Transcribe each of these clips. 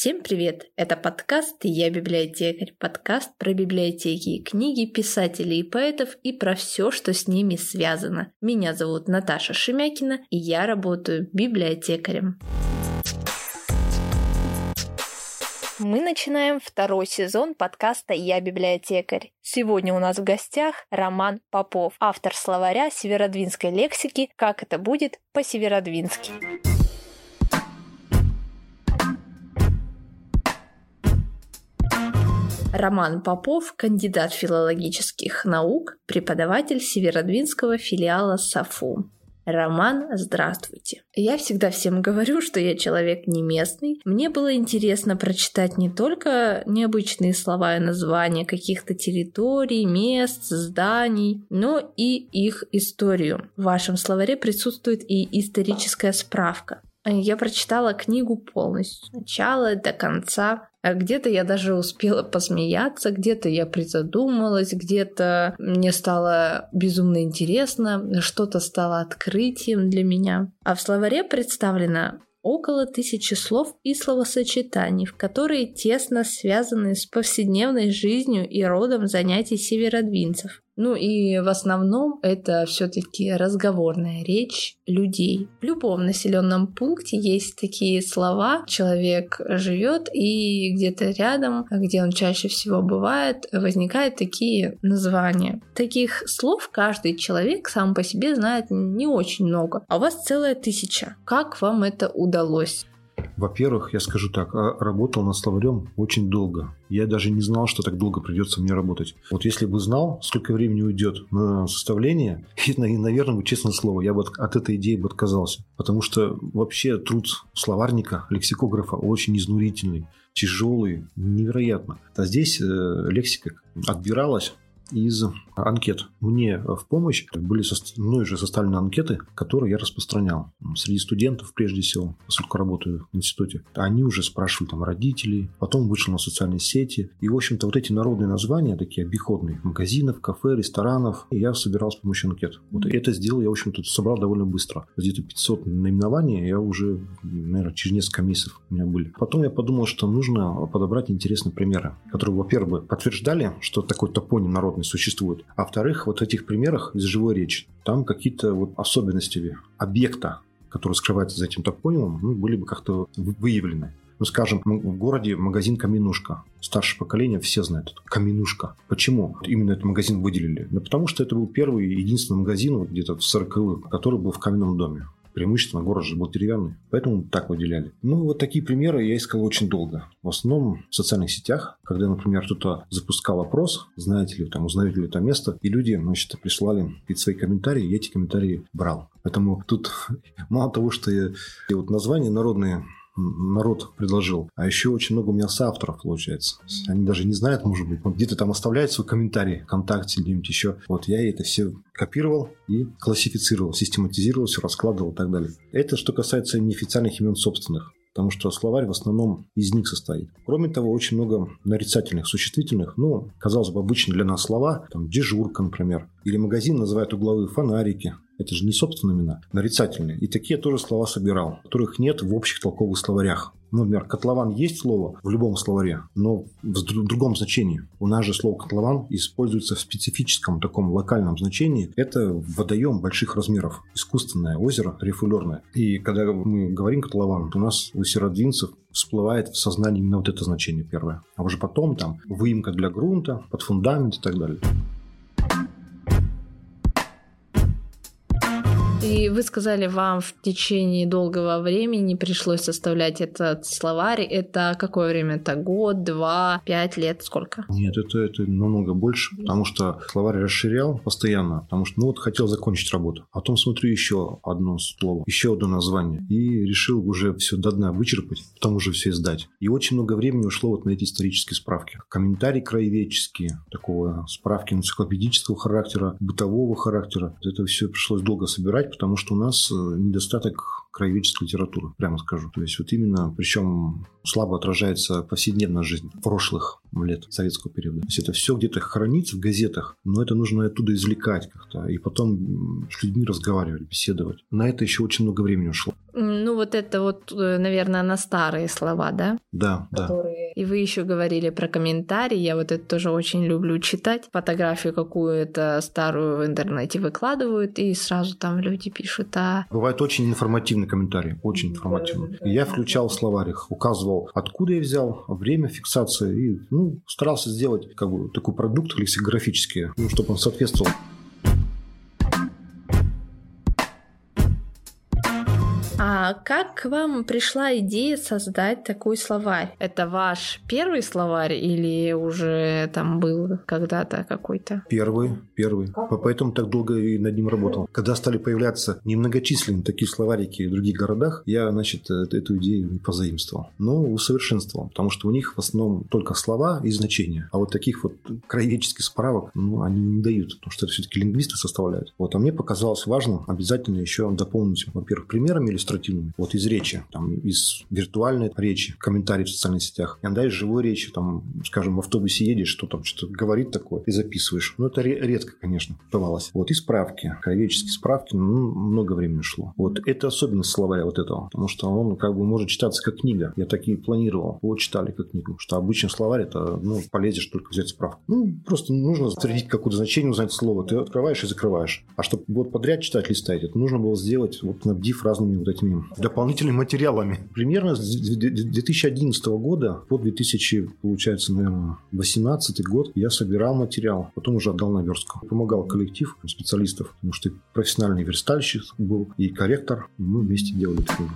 Всем привет! Это подкаст «Я библиотекарь», подкаст про библиотеки, книги, писателей и поэтов и про все, что с ними связано. Меня зовут Наташа Шемякина, и я работаю библиотекарем. Мы начинаем второй сезон подкаста «Я библиотекарь». Сегодня у нас в гостях Роман Попов, автор словаря северодвинской лексики «Как это будет по-северодвински». Роман Попов, кандидат филологических наук, преподаватель Северодвинского филиала САФУ. Роман, здравствуйте. Я всегда всем говорю, что я человек не местный. Мне было интересно прочитать не только необычные слова и названия каких-то территорий, мест, зданий, но и их историю. В вашем словаре присутствует и историческая справка. Я прочитала книгу полностью, с начала до конца. А где-то я даже успела посмеяться, где-то я призадумалась, где-то мне стало безумно интересно, что-то стало открытием для меня. А в словаре представлено около тысячи слов и словосочетаний, в которые тесно связаны с повседневной жизнью и родом занятий северодвинцев. Ну и в основном это все-таки разговорная речь людей. В любом населенном пункте есть такие слова. Человек живет и где-то рядом, где он чаще всего бывает, возникают такие названия. Таких слов каждый человек сам по себе знает не очень много, а у вас целая тысяча. Как вам это удалось? Во-первых, я скажу так, а, работал над словарем очень долго. Я даже не знал, что так долго придется мне работать. Вот если бы знал, сколько времени уйдет на составление, и, наверное, бы, честное слово, я бы от этой идеи бы отказался. Потому что вообще труд словарника, лексикографа очень изнурительный, тяжелый, невероятно. А здесь э, лексика отбиралась из анкет. Мне в помощь были со, мной же составлены анкеты, которые я распространял. Среди студентов, прежде всего, поскольку работаю в институте, они уже спрашивали там родителей, потом вышел на социальные сети. И, в общем-то, вот эти народные названия, такие обиходные, магазинов, кафе, ресторанов, я собирал с помощью анкет. Вот это сделал я, в общем-то, собрал довольно быстро. Где-то 500 наименований я уже, наверное, через несколько месяцев у меня были. Потом я подумал, что нужно подобрать интересные примеры, которые, во-первых, подтверждали, что такой топоним народный существует, а во-вторых, вот в этих примерах из живой речи, там какие-то вот особенности объекта, который скрывается за этим топонимом, ну, были бы как-то выявлены. Ну, скажем, в городе магазин «Каменушка». Старшее поколение все знают это. «Каменушка». Почему именно этот магазин выделили? Ну, потому что это был первый и единственный магазин вот где-то в 40-х, который был в каменном доме преимущественно город же был деревянный, поэтому так выделяли. Ну, вот такие примеры я искал очень долго. В основном в социальных сетях, когда, например, кто-то запускал опрос, знаете ли, там, узнаете ли это место, и люди, значит, присылали какие свои комментарии, и эти комментарии брал. Поэтому тут мало того, что я, и вот названия народные народ предложил. А еще очень много у меня соавторов, получается. Они даже не знают, может быть, где-то там оставляют свой комментарий ВКонтакте где-нибудь еще. Вот я это все копировал и классифицировал, систематизировал, все раскладывал и так далее. Это что касается неофициальных имен собственных потому что словарь в основном из них состоит. Кроме того, очень много нарицательных, существительных, ну, казалось бы, обычные для нас слова, там, дежурка, например, или магазин называют угловые фонарики, это же не собственные имена, нарицательные. И такие тоже слова собирал, которых нет в общих толковых словарях. Например, котлован есть слово в любом словаре, но в другом значении. У нас же слово котлован используется в специфическом таком локальном значении. Это водоем больших размеров, искусственное озеро рефулерное. И когда мы говорим котлован, у нас у сиродвинцев всплывает в сознании именно вот это значение первое. А уже потом там выемка для грунта, под фундамент и так далее. И вы сказали, вам в течение долгого времени пришлось составлять этот словарь. Это какое время? Это год, два, пять лет? Сколько? Нет, это, это намного больше, потому что словарь расширял постоянно, потому что, ну вот, хотел закончить работу. А потом смотрю еще одно слово, еще одно название. И решил уже все до дна вычерпать, потом уже все сдать. И очень много времени ушло вот на эти исторические справки. Комментарии краеведческие, такого справки энциклопедического характера, бытового характера. Это все пришлось долго собирать, потому что у нас э, недостаток краеведческой литературы, прямо скажу. То есть вот именно, причем слабо отражается повседневная жизнь прошлых лет советского периода. То есть это все где-то хранится в газетах, но это нужно оттуда извлекать как-то и потом с людьми разговаривать, беседовать. На это еще очень много времени ушло. Ну вот это вот, э, наверное, на старые слова, да? Да, Которые... да. И вы еще говорили про комментарии. Я вот это тоже очень люблю читать. Фотографию какую-то старую в интернете выкладывают, и сразу там люди пишут, а... Бывает очень информативный комментарий, очень информативный. Я включал в словарях, указывал, откуда я взял, время фиксации, и ну, старался сделать как бы такой продукт лексикографический, ну, чтобы он соответствовал. А как к вам пришла идея создать такой словарь? Это ваш первый словарь или уже там был когда-то какой-то? Первый, первый. Поэтому так долго и над ним работал. Когда стали появляться немногочисленные такие словарики в других городах, я, значит, эту идею позаимствовал. Но усовершенствовал, потому что у них в основном только слова и значения. А вот таких вот краеведческих справок, ну, они не дают, потому что это все-таки лингвисты составляют. Вот, а мне показалось важным обязательно еще дополнить, во-первых, примерами иллюстративными, вот из речи, там, из виртуальной речи, комментарий в социальных сетях, иногда из живой речи, там, скажем, в автобусе едешь, что там что-то говорит такое, и записываешь. Ну, это редко, конечно, бывалось. Вот, и справки, краеведческие справки, ну, много времени шло. Вот, это особенность словаря вот этого, потому что он как бы может читаться как книга. Я такие планировал, его читали как книгу, что обычно словарь это, ну, полезешь только взять справку. Ну, просто нужно утвердить какое-то значение, узнать слово. Ты открываешь и закрываешь. А чтобы вот подряд читать, листать, это нужно было сделать, вот набдив разными вот этими дополнительными материалами. Примерно с 2011 года по 2000, получается, наверное, 2018 год я собирал материал, потом уже отдал на верстку. Помогал коллектив специалистов, потому что профессиональный верстальщик был и корректор. Мы вместе делали эту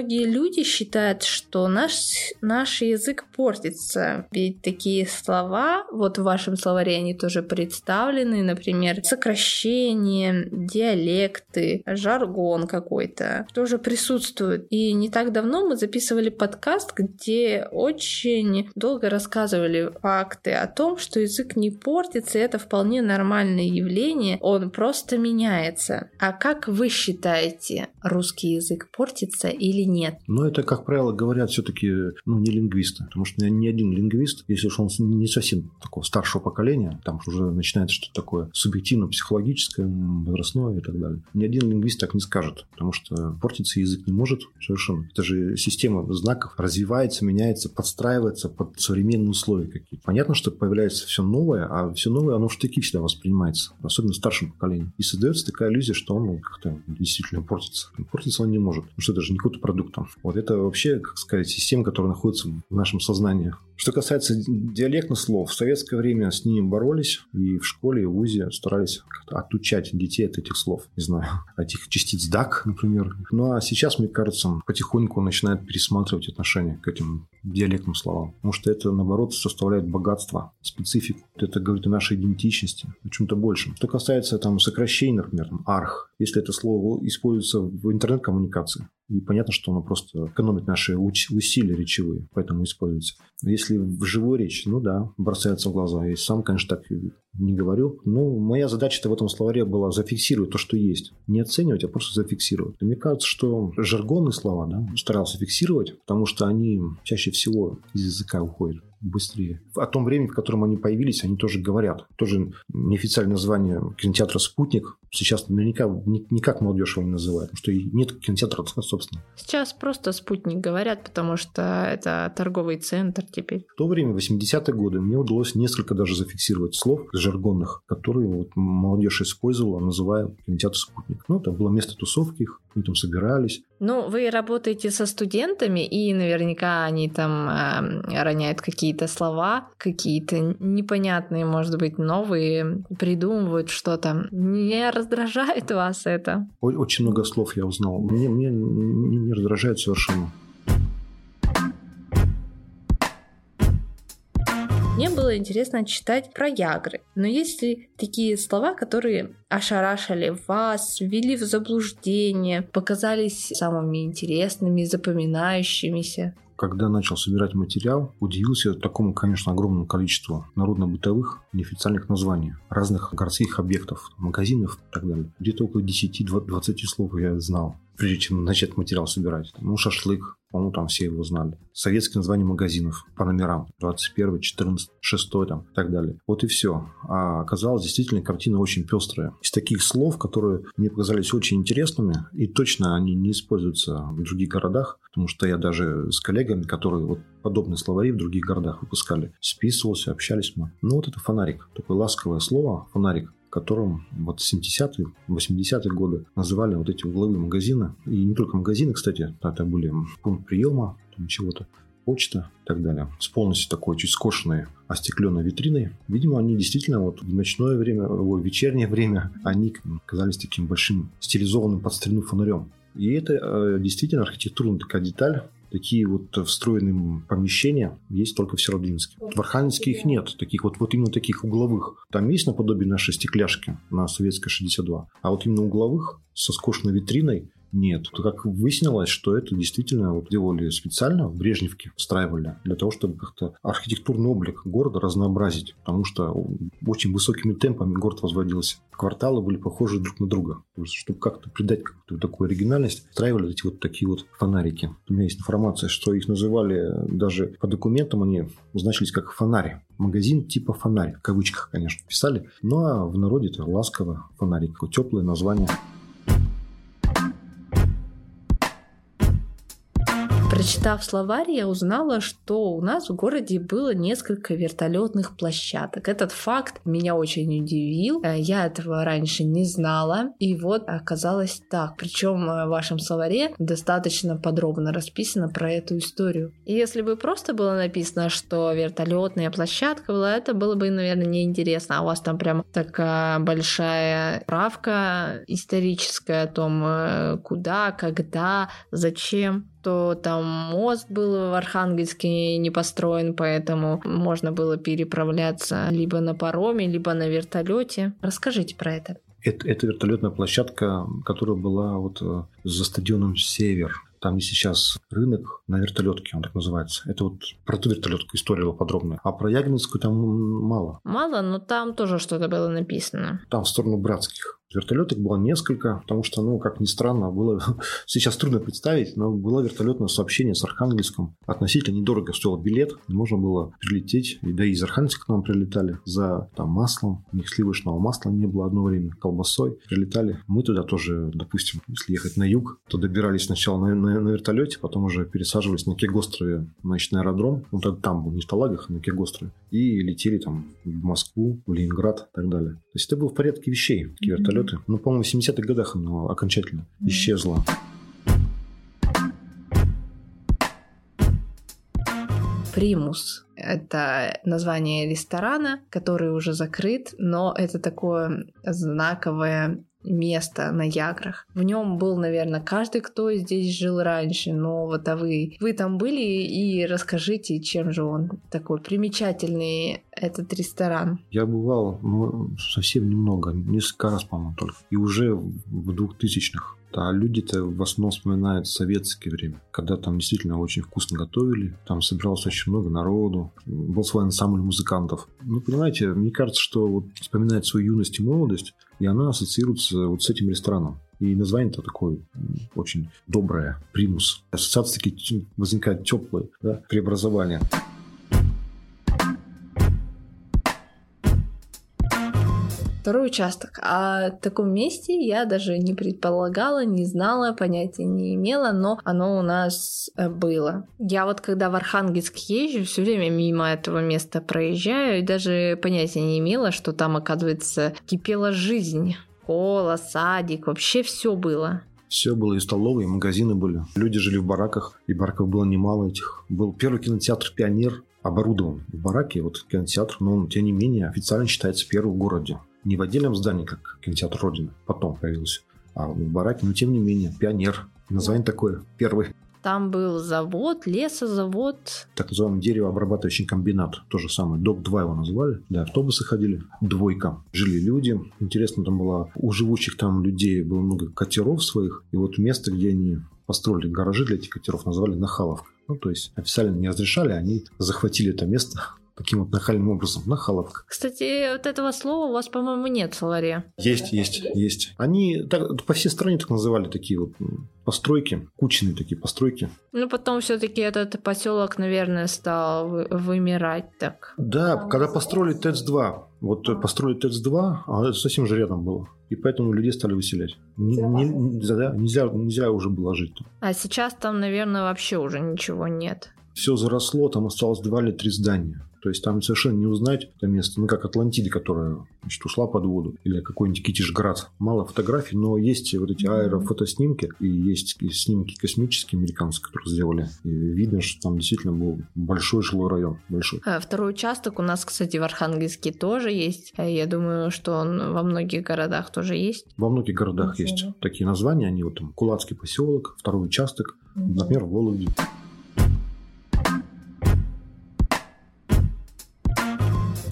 многие люди считают, что наш, наш язык портится. Ведь такие слова, вот в вашем словаре они тоже представлены, например, сокращения, диалекты, жаргон какой-то, тоже присутствует. И не так давно мы записывали подкаст, где очень долго рассказывали факты о том, что язык не портится, это вполне нормальное явление, он просто меняется. А как вы считаете, русский язык портится или нет. Но это, как правило, говорят все-таки ну, не лингвисты, потому что ни один лингвист, если уж он не совсем такого старшего поколения, там уже начинается что-то такое субъективно-психологическое, возрастное и так далее. Ни один лингвист так не скажет, потому что портиться язык не может совершенно. Это же система знаков развивается, меняется, подстраивается под современные условия какие-то. Понятно, что появляется все новое, а все новое, оно в штыки всегда воспринимается, особенно старшим поколением. И создается такая иллюзия, что он ну, как-то действительно портится. Портиться он не может, потому что это же не какой-то продукт продуктом. Вот это вообще, как сказать, система, которая находится в нашем сознании. Что касается диалектных слов, в советское время с ними боролись, и в школе, и в ВУЗе старались отучать детей от этих слов. Не знаю, от этих частиц «дак», например. Ну, а сейчас, мне кажется, потихоньку начинают пересматривать отношение к этим диалектным словам. Потому что это, наоборот, составляет богатство, специфику. Это говорит о нашей идентичности, о чем-то большем. Что касается там сокращений, например, там, арх, если это слово используется в интернет-коммуникации, и понятно, что оно просто экономит наши усилия речевые, поэтому используется. Если в живой речи, ну да, бросается в глаза. Я сам, конечно, так не говорю. Ну, моя задача-то в этом словаре была зафиксировать то, что есть. Не оценивать, а просто зафиксировать. И мне кажется, что жаргонные слова да, старался фиксировать, потому что они чаще всего из языка уходят быстрее. О том времени, в котором они появились, они тоже говорят. Тоже неофициальное название кинотеатра «Спутник». Сейчас наверняка никак молодежь его не называют, потому что нет кинотеатра, собственно. Сейчас просто «Спутник» говорят, потому что это торговый центр теперь. В то время, в 80-е годы, мне удалось несколько даже зафиксировать слов жаргонных, которые вот молодежь использовала, называя кинотеатр «Спутник». Ну, там было место тусовки их, они там собирались. Ну, вы работаете со студентами, и наверняка они там э, роняют какие-то слова, какие-то непонятные, может быть, новые, придумывают что-то. Не раздражает вас это? Очень много слов я узнал. Мне, мне не, не раздражает совершенно. Мне было интересно читать про ягры. Но есть ли такие слова, которые ошарашили вас, ввели в заблуждение, показались самыми интересными, запоминающимися? когда начал собирать материал, удивился такому, конечно, огромному количеству народно-бытовых неофициальных названий разных городских объектов, магазинов и так далее. Где-то около 10-20 слов я знал прежде чем начать материал собирать. Ну, шашлык, по-моему, там все его знали. Советские названия магазинов по номерам. 21, 14, 6 там и так далее. Вот и все. А оказалось, действительно, картина очень пестрая. Из таких слов, которые мне показались очень интересными, и точно они не используются в других городах, потому что я даже с коллегами, которые вот подобные словари в других городах выпускали, списывался, общались мы. Ну, вот это фонарик. Такое ласковое слово, фонарик которым вот 70-е, 80-е годы называли вот эти угловые магазины. И не только магазины, кстати, это были пункт приема, там чего-то, почта и так далее. С полностью такой чуть скошенной остекленной витриной. Видимо, они действительно вот в ночное время, в вечернее время, они казались таким большим стилизованным под старину фонарем. И это э, действительно архитектурная такая деталь, такие вот встроенные помещения есть только в Северодвинске. В Архангельске их нет, таких вот, вот именно таких угловых. Там есть наподобие нашей стекляшки на Советской 62, а вот именно угловых со скошенной витриной нет. Как выяснилось, что это действительно вот делали специально в Брежневке, встраивали, для того, чтобы как-то архитектурный облик города разнообразить, потому что очень высокими темпами город возводился. Кварталы были похожи друг на друга. Чтобы как-то придать какую-то такую оригинальность, встраивали эти вот такие вот фонарики. У меня есть информация, что их называли даже по документам, они значились как фонарь. Магазин типа фонарь, в кавычках, конечно, писали. Ну а в народе это ласково фонарик, теплое название. Прочитав словарь, я узнала, что у нас в городе было несколько вертолетных площадок. Этот факт меня очень удивил. Э, я этого раньше не знала. И вот оказалось так. Причем в вашем словаре достаточно подробно расписано про эту историю. И если бы просто было написано, что вертолетная площадка была, это было бы, наверное, неинтересно. А у вас там прям такая большая правка историческая о том, э, куда, когда, зачем что там мост был в Архангельске не построен, поэтому можно было переправляться либо на пароме, либо на вертолете. Расскажите про это. Это, это вертолетная площадка, которая была вот э, за стадионом Север. Там и сейчас рынок на вертолетке, он так называется. Это вот про ту вертолетку история была подробная. А про Ягодинскую там мало. Мало, но там тоже что-то было написано. Там в сторону Братских. Вертолеток было несколько, потому что, ну, как ни странно, было сейчас трудно представить, но было вертолетное сообщение с Архангельском. Относительно недорого стоил билет, можно было прилететь, и да и из Архангельска к нам прилетали за там маслом, у них сливочного масла не было одно время, колбасой прилетали. Мы туда тоже, допустим, если ехать на юг, то добирались сначала на, на, на вертолете, потом уже пересаживались на Кегострове, значит, на аэродром, ну, тогда там был, не в Талагах, а на Кегострове, и летели там в Москву, в Ленинград и так далее. То есть это было в порядке вещей, такие вертолеты вертолеты. Ну, по-моему, в 70-х годах оно окончательно исчезло. Примус. Это название ресторана, который уже закрыт, но это такое знаковое место на Яграх. В нем был, наверное, каждый, кто здесь жил раньше, но вот а вы, вы там были и расскажите, чем же он такой примечательный, этот ресторан. Я бывал, ну, совсем немного, несколько раз, по-моему, только. И уже в двухтысячных а люди-то в основном вспоминают советское время, когда там действительно очень вкусно готовили, там собиралось очень много народу, был свой ансамбль музыкантов. Ну, понимаете, мне кажется, что вот вспоминает свою юность и молодость, и она ассоциируется вот с этим рестораном. И название-то такое очень доброе, примус. Ассоциации такие возникают теплые, да, преобразования. Второй участок. А в таком месте я даже не предполагала, не знала, понятия не имела, но оно у нас э, было. Я вот когда в Архангельск езжу, все время мимо этого места проезжаю и даже понятия не имела, что там, оказывается, кипела жизнь. Школа, садик, вообще все было. Все было, и столовые, и магазины были. Люди жили в бараках, и бараков было немало этих. Был первый кинотеатр «Пионер», оборудован в бараке, вот кинотеатр, но он, тем не менее, официально считается первым в городе не в отдельном здании, как кинотеатр Родина, потом появился, а в бараке, но тем не менее, пионер. Название такое, первый. Там был завод, лесозавод. Так называемый деревообрабатывающий комбинат. То же самое. ДОК-2 его называли. Да, автобусы ходили. Двойка. Жили люди. Интересно, там было... У живущих там людей было много катеров своих. И вот место, где они построили гаражи для этих катеров, назвали Нахаловка. Ну, то есть официально не разрешали, они захватили это место таким вот нахальным образом, нахаловка. Кстати, вот этого слова у вас, по-моему, нет в словаре. Есть, есть, есть. Они так, по всей стране так называли такие вот постройки, кучные такие постройки. Ну, потом все-таки этот поселок, наверное, стал вымирать так. Да, когда построили ТЭЦ-2, вот построили ТЭЦ-2, а это совсем же рядом было. И поэтому людей стали выселять. Не, не, нельзя, нельзя, нельзя уже было жить там. А сейчас там, наверное, вообще уже ничего нет. Все заросло, там осталось два или три здания. То есть там совершенно не узнать это место, ну как Атлантида, которая значит, ушла под воду, или какой-нибудь Китишград. Мало фотографий, но есть вот эти аэрофотоснимки, и есть снимки космические американцы, которые сделали. И видно, что там действительно был большой жилой район. Большой. А второй участок у нас, кстати, в Архангельске тоже есть. А я думаю, что он во многих городах тоже есть. Во многих городах Ничего. есть такие названия. Они вот там Кулацкий поселок, второй участок, угу. например, в Вологде.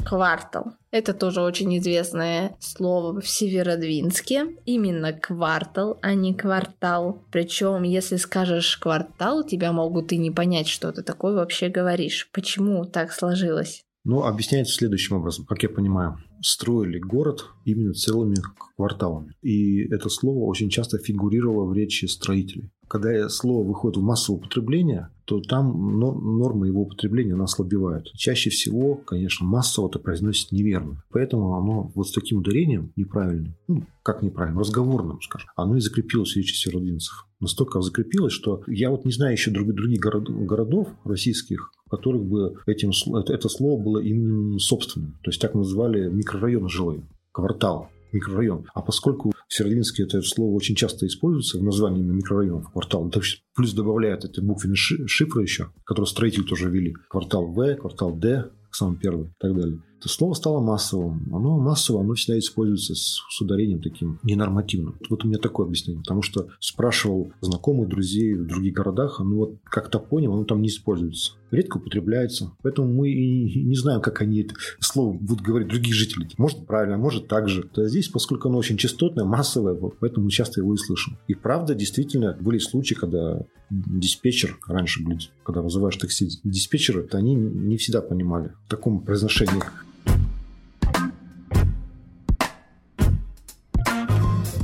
Квартал. Это тоже очень известное слово в Северодвинске. Именно квартал, а не квартал. Причем, если скажешь квартал, тебя могут и не понять, что ты такое вообще говоришь. Почему так сложилось? Ну, объясняется следующим образом, как я понимаю. Строили город именно целыми кварталами. И это слово очень часто фигурировало в речи строителей. Когда слово выходит в массовое употребление, то там норма его употребления она ослабевает. Чаще всего, конечно, массово это произносит неверно. Поэтому оно вот с таким ударением неправильным, ну, как неправильным, разговорным, скажем, оно и закрепилось в речи северодвинцев. Настолько закрепилось, что я вот не знаю еще других, других городов российских, в которых бы этим, это слово было именем собственным. То есть так называли микрорайоны жилые, квартал микрорайон. А поскольку в Северодвинске это слово очень часто используется в названии микрорайонов, квартал, плюс добавляют это буквенные шифры еще, которые строители тоже ввели. Квартал В, квартал Д, самый первый и так далее это слово стало массовым. Оно массово, оно всегда используется с, с ударением таким ненормативным. Вот у меня такое объяснение. Потому что спрашивал знакомых, друзей в других городах, ну вот как-то понял, оно там не используется. Редко употребляется. Поэтому мы и не знаем, как они это слово будут говорить другие жители. Может правильно, может так же. То здесь, поскольку оно очень частотное, массовое, поэтому мы часто его и слышим. И правда, действительно, были случаи, когда диспетчер, раньше были, когда вызываешь такси, диспетчеры, они не всегда понимали в таком произношении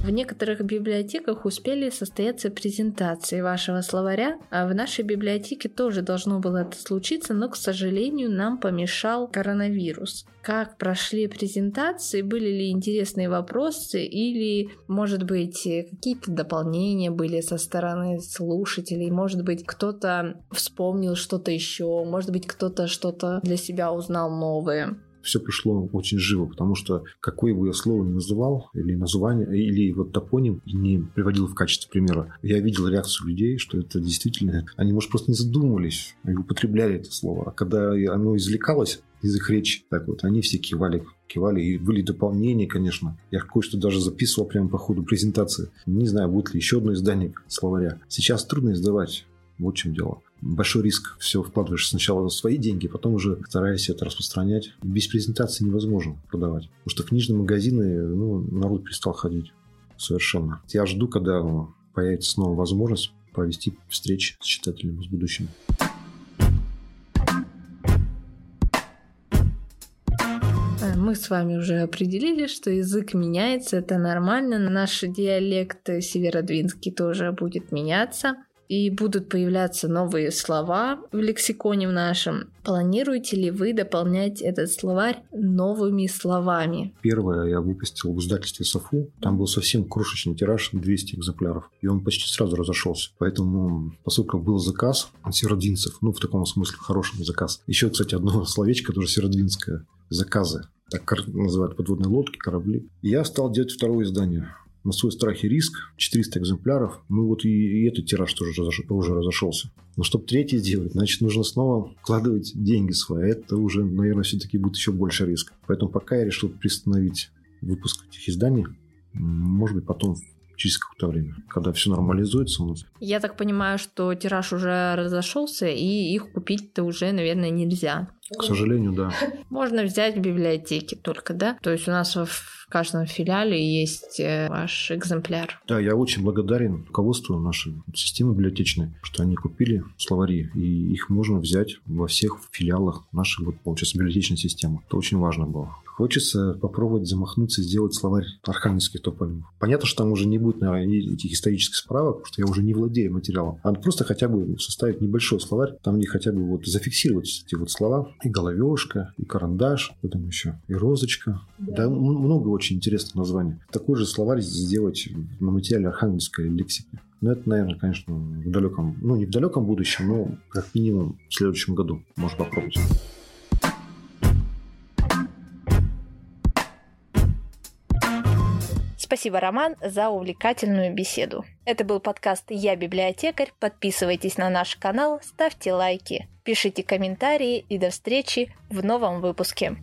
В некоторых библиотеках успели состояться презентации вашего словаря, а в нашей библиотеке тоже должно было это случиться, но, к сожалению, нам помешал коронавирус. Как прошли презентации, были ли интересные вопросы или, может быть, какие-то дополнения были со стороны слушателей, может быть, кто-то вспомнил что-то еще, может быть, кто-то что-то для себя узнал новое все пришло очень живо, потому что какое бы я слово ни называл, или название, или вот топоним не приводил в качестве примера, я видел реакцию людей, что это действительно, они, может, просто не задумывались и употребляли это слово. А когда оно извлекалось из их речи, так вот, они все кивали, кивали, и были дополнения, конечно. Я кое-что даже записывал прямо по ходу презентации. Не знаю, будет ли еще одно издание словаря. Сейчас трудно издавать, вот в чем дело большой риск. Все вкладываешь сначала свои деньги, потом уже стараешься это распространять. Без презентации невозможно продавать. Потому что книжные магазины ну, народ перестал ходить совершенно. Я жду, когда появится снова возможность провести встречи с читателями, с будущими. мы с вами уже определили, что язык меняется, это нормально. Наш диалект северодвинский тоже будет меняться и будут появляться новые слова в лексиконе в нашем. Планируете ли вы дополнять этот словарь новыми словами? Первое я выпустил в издательстве Софу. Там был совсем крошечный тираж, 200 экземпляров. И он почти сразу разошелся. Поэтому, поскольку был заказ от сиродвинцев, ну, в таком смысле, хороший заказ. Еще, кстати, одно словечко тоже сиродвинское. Заказы. Так называют подводные лодки, корабли. Я стал делать второе издание на свой страх и риск 400 экземпляров. Ну вот и, и этот тираж тоже разош, уже разошелся. Но чтобы третий сделать, значит, нужно снова вкладывать деньги свои. Это уже, наверное, все-таки будет еще больше риск. Поэтому пока я решил приостановить выпуск этих изданий. Может быть, потом через какое-то время, когда все нормализуется у нас. Я так понимаю, что тираж уже разошелся, и их купить-то уже, наверное, нельзя. К сожалению, да. Можно взять в библиотеке только, да? То есть у нас в каждом филиале есть э, ваш экземпляр. Да, я очень благодарен руководству нашей системы библиотечной, что они купили словари, и их можно взять во всех филиалах нашей, вот, получается, библиотечной системы. Это очень важно было. Хочется попробовать замахнуться и сделать словарь архангельских топонимов. Понятно, что там уже не будет, наверное, этих исторических справок, потому что я уже не владею материалом. А просто хотя бы составить небольшой словарь, там где хотя бы вот зафиксировать эти вот слова. И головешка, и карандаш, потом еще и розочка. Да, да много очень интересных названий. Такой же словарь сделать на материале архангельской лексики. Но это, наверное, конечно, в далеком, ну не в далеком будущем, но как минимум в следующем году можно попробовать. Спасибо, Роман, за увлекательную беседу. Это был подкаст «Я библиотекарь». Подписывайтесь на наш канал, ставьте лайки, пишите комментарии и до встречи в новом выпуске.